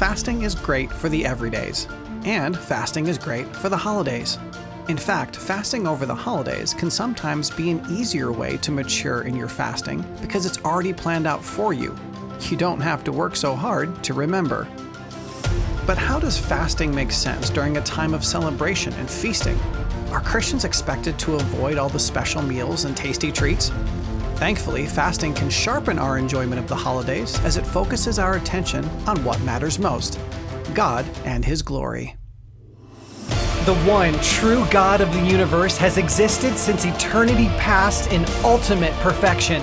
fasting is great for the everydays, and fasting is great for the holidays. In fact, fasting over the holidays can sometimes be an easier way to mature in your fasting because it's already planned out for you. You don't have to work so hard to remember. But how does fasting make sense during a time of celebration and feasting? Are Christians expected to avoid all the special meals and tasty treats? Thankfully, fasting can sharpen our enjoyment of the holidays as it focuses our attention on what matters most God and His glory. The one true God of the universe has existed since eternity past in ultimate perfection.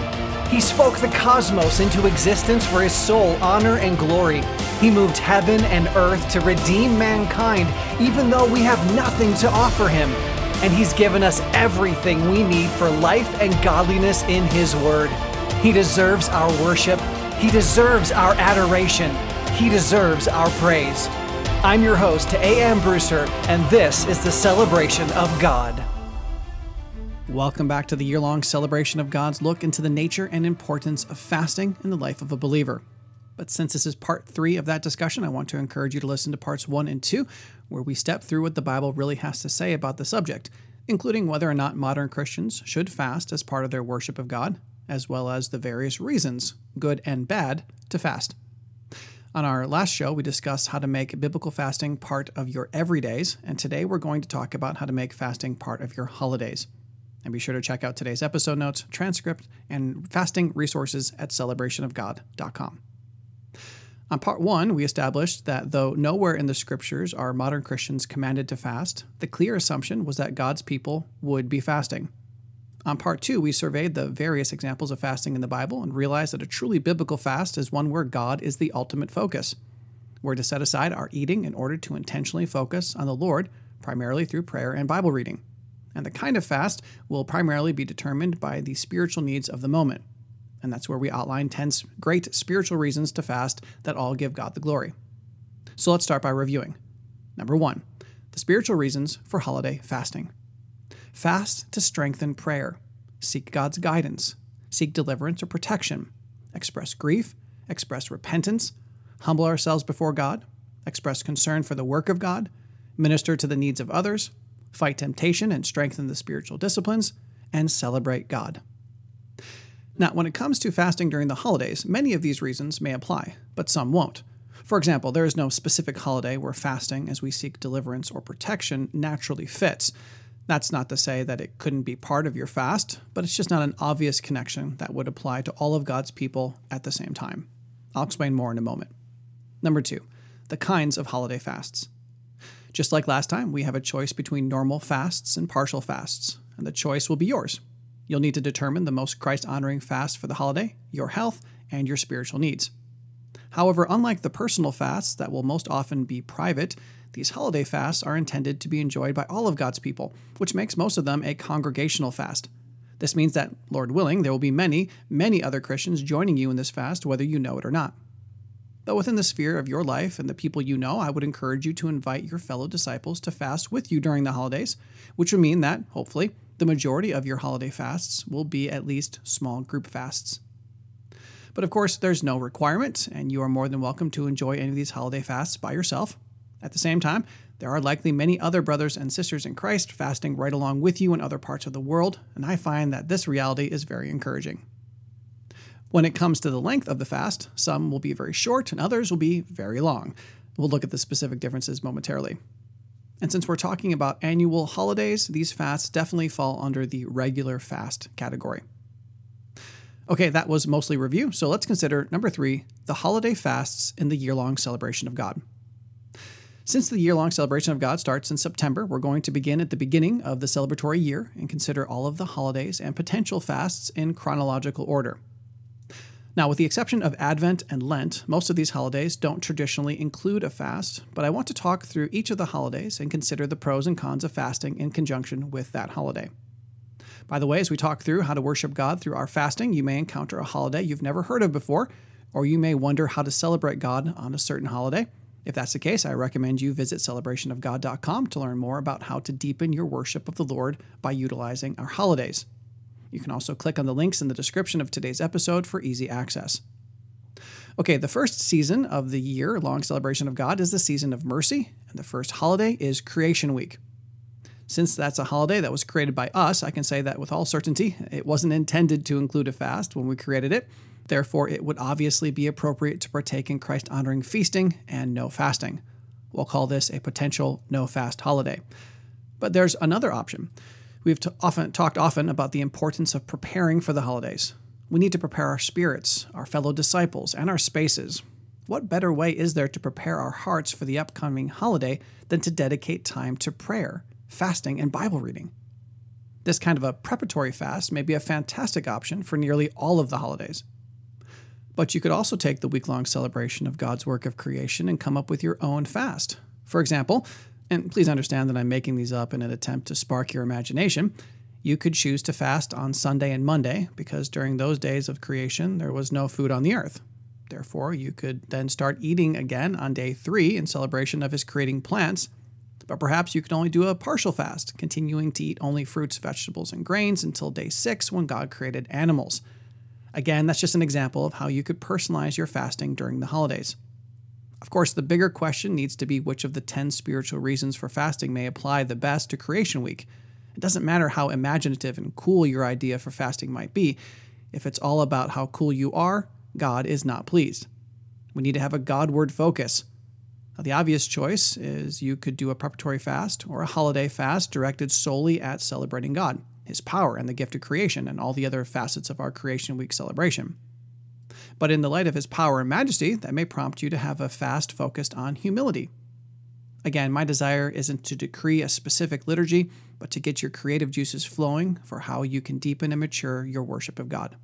He spoke the cosmos into existence for his sole honor and glory. He moved heaven and earth to redeem mankind, even though we have nothing to offer him and He's given us everything we need for life and godliness in His Word. He deserves our worship, He deserves our adoration, He deserves our praise. I'm your host, A.M. Brewster, and this is the celebration of God. Welcome back to the year long celebration of God's look into the nature and importance of fasting in the life of a believer. But since this is part three of that discussion, I want to encourage you to listen to parts one and two, where we step through what the Bible really has to say about the subject, including whether or not modern Christians should fast as part of their worship of God, as well as the various reasons, good and bad, to fast. On our last show, we discussed how to make biblical fasting part of your everydays, and today we're going to talk about how to make fasting part of your holidays. And be sure to check out today's episode notes, transcript, and fasting resources at celebrationofgod.com. On part one, we established that though nowhere in the scriptures are modern Christians commanded to fast, the clear assumption was that God's people would be fasting. On part two, we surveyed the various examples of fasting in the Bible and realized that a truly biblical fast is one where God is the ultimate focus. We're to set aside our eating in order to intentionally focus on the Lord, primarily through prayer and Bible reading. And the kind of fast will primarily be determined by the spiritual needs of the moment. And that's where we outline 10 great spiritual reasons to fast that all give God the glory. So let's start by reviewing. Number one, the spiritual reasons for holiday fasting. Fast to strengthen prayer, seek God's guidance, seek deliverance or protection, express grief, express repentance, humble ourselves before God, express concern for the work of God, minister to the needs of others, fight temptation and strengthen the spiritual disciplines, and celebrate God. Now, when it comes to fasting during the holidays, many of these reasons may apply, but some won't. For example, there is no specific holiday where fasting, as we seek deliverance or protection, naturally fits. That's not to say that it couldn't be part of your fast, but it's just not an obvious connection that would apply to all of God's people at the same time. I'll explain more in a moment. Number two, the kinds of holiday fasts. Just like last time, we have a choice between normal fasts and partial fasts, and the choice will be yours. You'll need to determine the most Christ honoring fast for the holiday, your health, and your spiritual needs. However, unlike the personal fasts that will most often be private, these holiday fasts are intended to be enjoyed by all of God's people, which makes most of them a congregational fast. This means that, Lord willing, there will be many, many other Christians joining you in this fast, whether you know it or not. Though within the sphere of your life and the people you know, I would encourage you to invite your fellow disciples to fast with you during the holidays, which would mean that, hopefully, the majority of your holiday fasts will be at least small group fasts. But of course, there's no requirement, and you are more than welcome to enjoy any of these holiday fasts by yourself. At the same time, there are likely many other brothers and sisters in Christ fasting right along with you in other parts of the world, and I find that this reality is very encouraging. When it comes to the length of the fast, some will be very short and others will be very long. We'll look at the specific differences momentarily. And since we're talking about annual holidays, these fasts definitely fall under the regular fast category. Okay, that was mostly review, so let's consider number three the holiday fasts in the year long celebration of God. Since the year long celebration of God starts in September, we're going to begin at the beginning of the celebratory year and consider all of the holidays and potential fasts in chronological order. Now, with the exception of Advent and Lent, most of these holidays don't traditionally include a fast, but I want to talk through each of the holidays and consider the pros and cons of fasting in conjunction with that holiday. By the way, as we talk through how to worship God through our fasting, you may encounter a holiday you've never heard of before, or you may wonder how to celebrate God on a certain holiday. If that's the case, I recommend you visit celebrationofgod.com to learn more about how to deepen your worship of the Lord by utilizing our holidays. You can also click on the links in the description of today's episode for easy access. Okay, the first season of the year long celebration of God is the season of mercy, and the first holiday is Creation Week. Since that's a holiday that was created by us, I can say that with all certainty, it wasn't intended to include a fast when we created it. Therefore, it would obviously be appropriate to partake in Christ honoring feasting and no fasting. We'll call this a potential no fast holiday. But there's another option. We've t- often talked often about the importance of preparing for the holidays. We need to prepare our spirits, our fellow disciples, and our spaces. What better way is there to prepare our hearts for the upcoming holiday than to dedicate time to prayer, fasting, and Bible reading? This kind of a preparatory fast may be a fantastic option for nearly all of the holidays. But you could also take the week long celebration of God's work of creation and come up with your own fast. For example, and please understand that I'm making these up in an attempt to spark your imagination, you could choose to fast on Sunday and Monday because during those days of creation there was no food on the earth. Therefore, you could then start eating again on day three in celebration of his creating plants. But perhaps you could only do a partial fast, continuing to eat only fruits, vegetables, and grains until day six when God created animals. Again, that's just an example of how you could personalize your fasting during the holidays. Of course, the bigger question needs to be which of the 10 spiritual reasons for fasting may apply the best to Creation Week. It doesn't matter how imaginative and cool your idea for fasting might be, if it's all about how cool you are, God is not pleased. We need to have a Godward focus. Now, the obvious choice is you could do a preparatory fast or a holiday fast directed solely at celebrating God his power and the gift of creation, and all the other facets of our Creation Week celebration. But in the light of his power and majesty, that may prompt you to have a fast focused on humility. Again, my desire isn't to decree a specific liturgy, but to get your creative juices flowing for how you can deepen and mature your worship of God.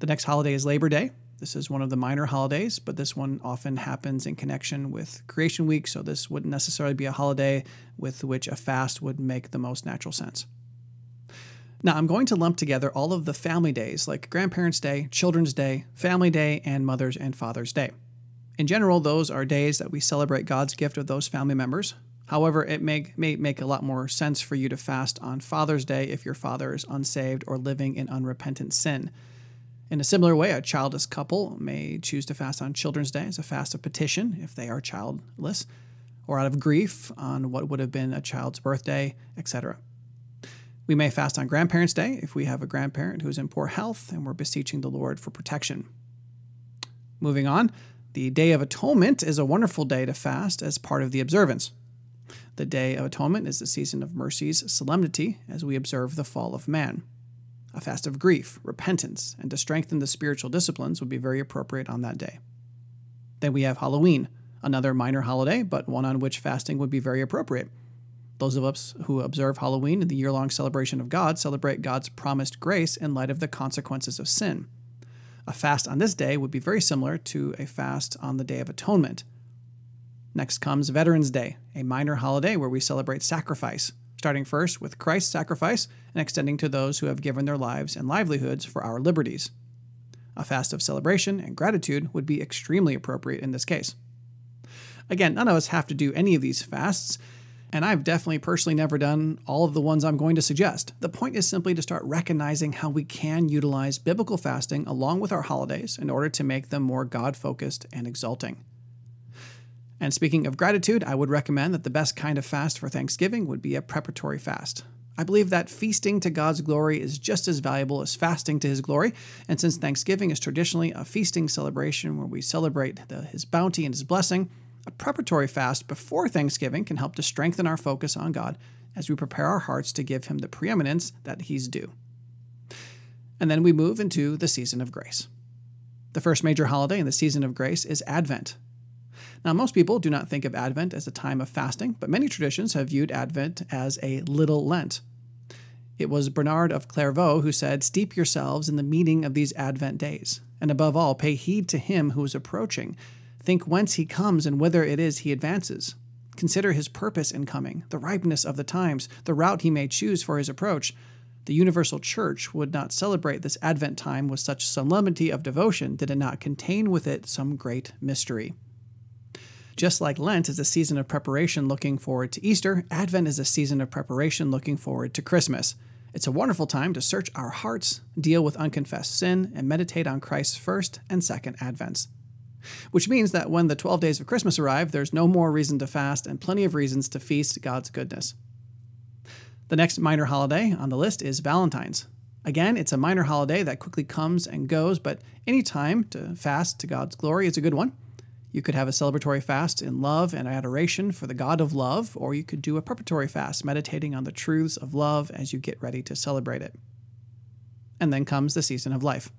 The next holiday is Labor Day. This is one of the minor holidays, but this one often happens in connection with Creation Week, so this wouldn't necessarily be a holiday with which a fast would make the most natural sense. Now, I'm going to lump together all of the family days like Grandparents' Day, Children's Day, Family Day, and Mother's and Father's Day. In general, those are days that we celebrate God's gift of those family members. However, it may, may make a lot more sense for you to fast on Father's Day if your father is unsaved or living in unrepentant sin. In a similar way, a childless couple may choose to fast on Children's Day as a fast of petition if they are childless, or out of grief on what would have been a child's birthday, etc. We may fast on Grandparents' Day if we have a grandparent who is in poor health and we're beseeching the Lord for protection. Moving on, the Day of Atonement is a wonderful day to fast as part of the observance. The Day of Atonement is the season of mercy's solemnity as we observe the fall of man. A fast of grief, repentance, and to strengthen the spiritual disciplines would be very appropriate on that day. Then we have Halloween, another minor holiday, but one on which fasting would be very appropriate. Those of us who observe Halloween, and the year long celebration of God, celebrate God's promised grace in light of the consequences of sin. A fast on this day would be very similar to a fast on the Day of Atonement. Next comes Veterans Day, a minor holiday where we celebrate sacrifice, starting first with Christ's sacrifice and extending to those who have given their lives and livelihoods for our liberties. A fast of celebration and gratitude would be extremely appropriate in this case. Again, none of us have to do any of these fasts, and I've definitely personally never done all of the ones I'm going to suggest. The point is simply to start recognizing how we can utilize biblical fasting along with our holidays in order to make them more God focused and exalting. And speaking of gratitude, I would recommend that the best kind of fast for Thanksgiving would be a preparatory fast. I believe that feasting to God's glory is just as valuable as fasting to His glory, and since Thanksgiving is traditionally a feasting celebration where we celebrate the, His bounty and His blessing, a preparatory fast before Thanksgiving can help to strengthen our focus on God as we prepare our hearts to give Him the preeminence that He's due. And then we move into the season of grace. The first major holiday in the season of grace is Advent. Now, most people do not think of Advent as a time of fasting, but many traditions have viewed Advent as a little Lent. It was Bernard of Clairvaux who said, Steep yourselves in the meaning of these Advent days, and above all, pay heed to him who is approaching Think whence he comes and whither it is he advances. Consider his purpose in coming, the ripeness of the times, the route he may choose for his approach. The universal church would not celebrate this Advent time with such solemnity of devotion did it not contain with it some great mystery. Just like Lent is a season of preparation looking forward to Easter, Advent is a season of preparation looking forward to Christmas. It's a wonderful time to search our hearts, deal with unconfessed sin, and meditate on Christ's first and second advents. Which means that when the 12 days of Christmas arrive, there's no more reason to fast and plenty of reasons to feast God's goodness. The next minor holiday on the list is Valentine's. Again, it's a minor holiday that quickly comes and goes, but any time to fast to God's glory is a good one. You could have a celebratory fast in love and adoration for the God of love, or you could do a preparatory fast, meditating on the truths of love as you get ready to celebrate it. And then comes the season of life.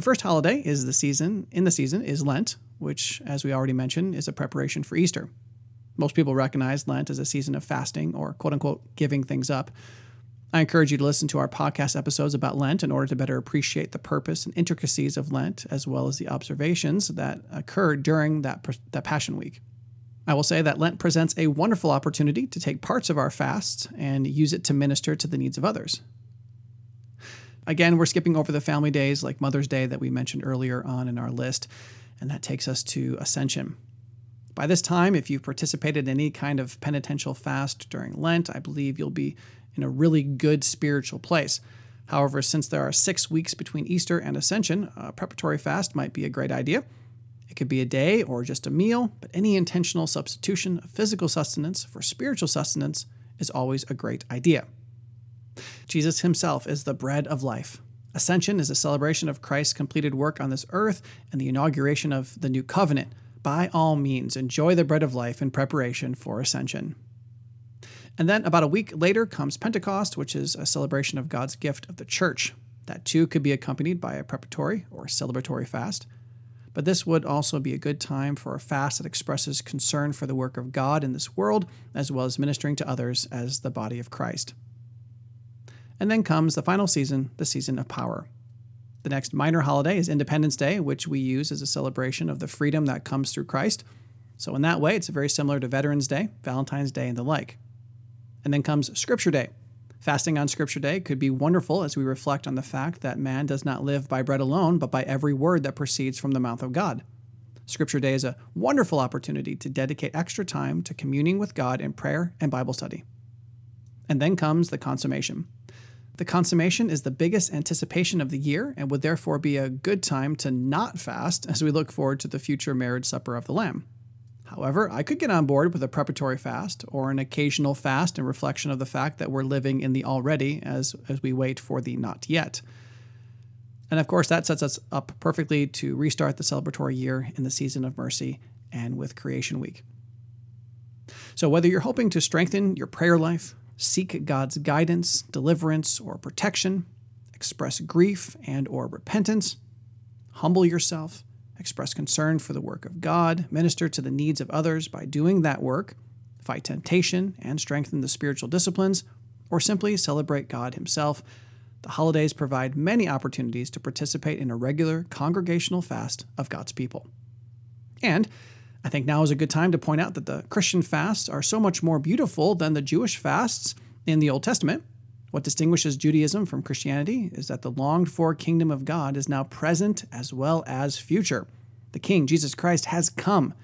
The first holiday is the season in the season is Lent, which, as we already mentioned, is a preparation for Easter. Most people recognize Lent as a season of fasting or quote unquote giving things up. I encourage you to listen to our podcast episodes about Lent in order to better appreciate the purpose and intricacies of Lent, as well as the observations that occurred during that, that Passion Week. I will say that Lent presents a wonderful opportunity to take parts of our fasts and use it to minister to the needs of others. Again, we're skipping over the family days like Mother's Day that we mentioned earlier on in our list, and that takes us to Ascension. By this time, if you've participated in any kind of penitential fast during Lent, I believe you'll be in a really good spiritual place. However, since there are six weeks between Easter and Ascension, a preparatory fast might be a great idea. It could be a day or just a meal, but any intentional substitution of physical sustenance for spiritual sustenance is always a great idea. Jesus himself is the bread of life. Ascension is a celebration of Christ's completed work on this earth and the inauguration of the new covenant. By all means, enjoy the bread of life in preparation for Ascension. And then about a week later comes Pentecost, which is a celebration of God's gift of the church. That too could be accompanied by a preparatory or celebratory fast. But this would also be a good time for a fast that expresses concern for the work of God in this world, as well as ministering to others as the body of Christ. And then comes the final season, the season of power. The next minor holiday is Independence Day, which we use as a celebration of the freedom that comes through Christ. So, in that way, it's very similar to Veterans Day, Valentine's Day, and the like. And then comes Scripture Day. Fasting on Scripture Day could be wonderful as we reflect on the fact that man does not live by bread alone, but by every word that proceeds from the mouth of God. Scripture Day is a wonderful opportunity to dedicate extra time to communing with God in prayer and Bible study. And then comes the consummation. The consummation is the biggest anticipation of the year and would therefore be a good time to not fast as we look forward to the future marriage supper of the Lamb. However, I could get on board with a preparatory fast or an occasional fast in reflection of the fact that we're living in the already as, as we wait for the not yet. And of course, that sets us up perfectly to restart the celebratory year in the season of mercy and with Creation Week. So, whether you're hoping to strengthen your prayer life, seek God's guidance, deliverance, or protection, express grief and or repentance, humble yourself, express concern for the work of God, minister to the needs of others by doing that work, fight temptation and strengthen the spiritual disciplines, or simply celebrate God Himself, the holidays provide many opportunities to participate in a regular congregational fast of God's people. And I think now is a good time to point out that the Christian fasts are so much more beautiful than the Jewish fasts in the Old Testament. What distinguishes Judaism from Christianity is that the longed for kingdom of God is now present as well as future. The King, Jesus Christ, has come.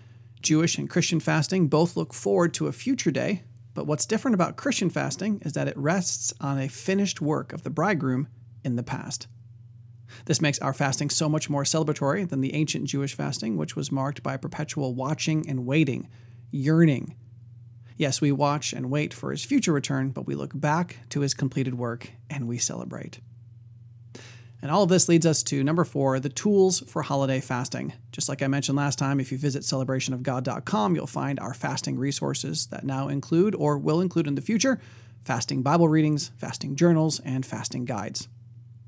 Jewish and Christian fasting both look forward to a future day, but what's different about Christian fasting is that it rests on a finished work of the bridegroom in the past. This makes our fasting so much more celebratory than the ancient Jewish fasting, which was marked by perpetual watching and waiting, yearning, Yes, we watch and wait for his future return, but we look back to his completed work and we celebrate. And all of this leads us to number four the tools for holiday fasting. Just like I mentioned last time, if you visit celebrationofgod.com, you'll find our fasting resources that now include or will include in the future fasting Bible readings, fasting journals, and fasting guides.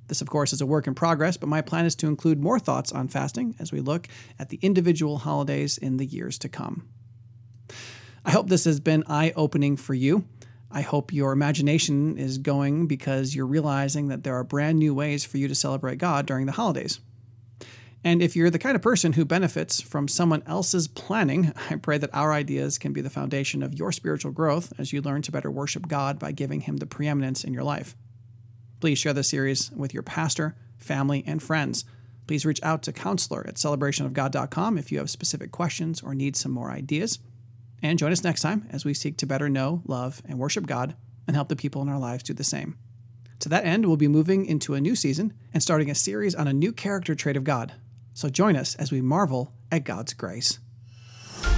This, of course, is a work in progress, but my plan is to include more thoughts on fasting as we look at the individual holidays in the years to come. I hope this has been eye opening for you. I hope your imagination is going because you're realizing that there are brand new ways for you to celebrate God during the holidays. And if you're the kind of person who benefits from someone else's planning, I pray that our ideas can be the foundation of your spiritual growth as you learn to better worship God by giving Him the preeminence in your life. Please share this series with your pastor, family, and friends. Please reach out to counselor at celebrationofgod.com if you have specific questions or need some more ideas. And join us next time as we seek to better know, love, and worship God and help the people in our lives do the same. To that end, we'll be moving into a new season and starting a series on a new character trait of God. So join us as we marvel at God's grace.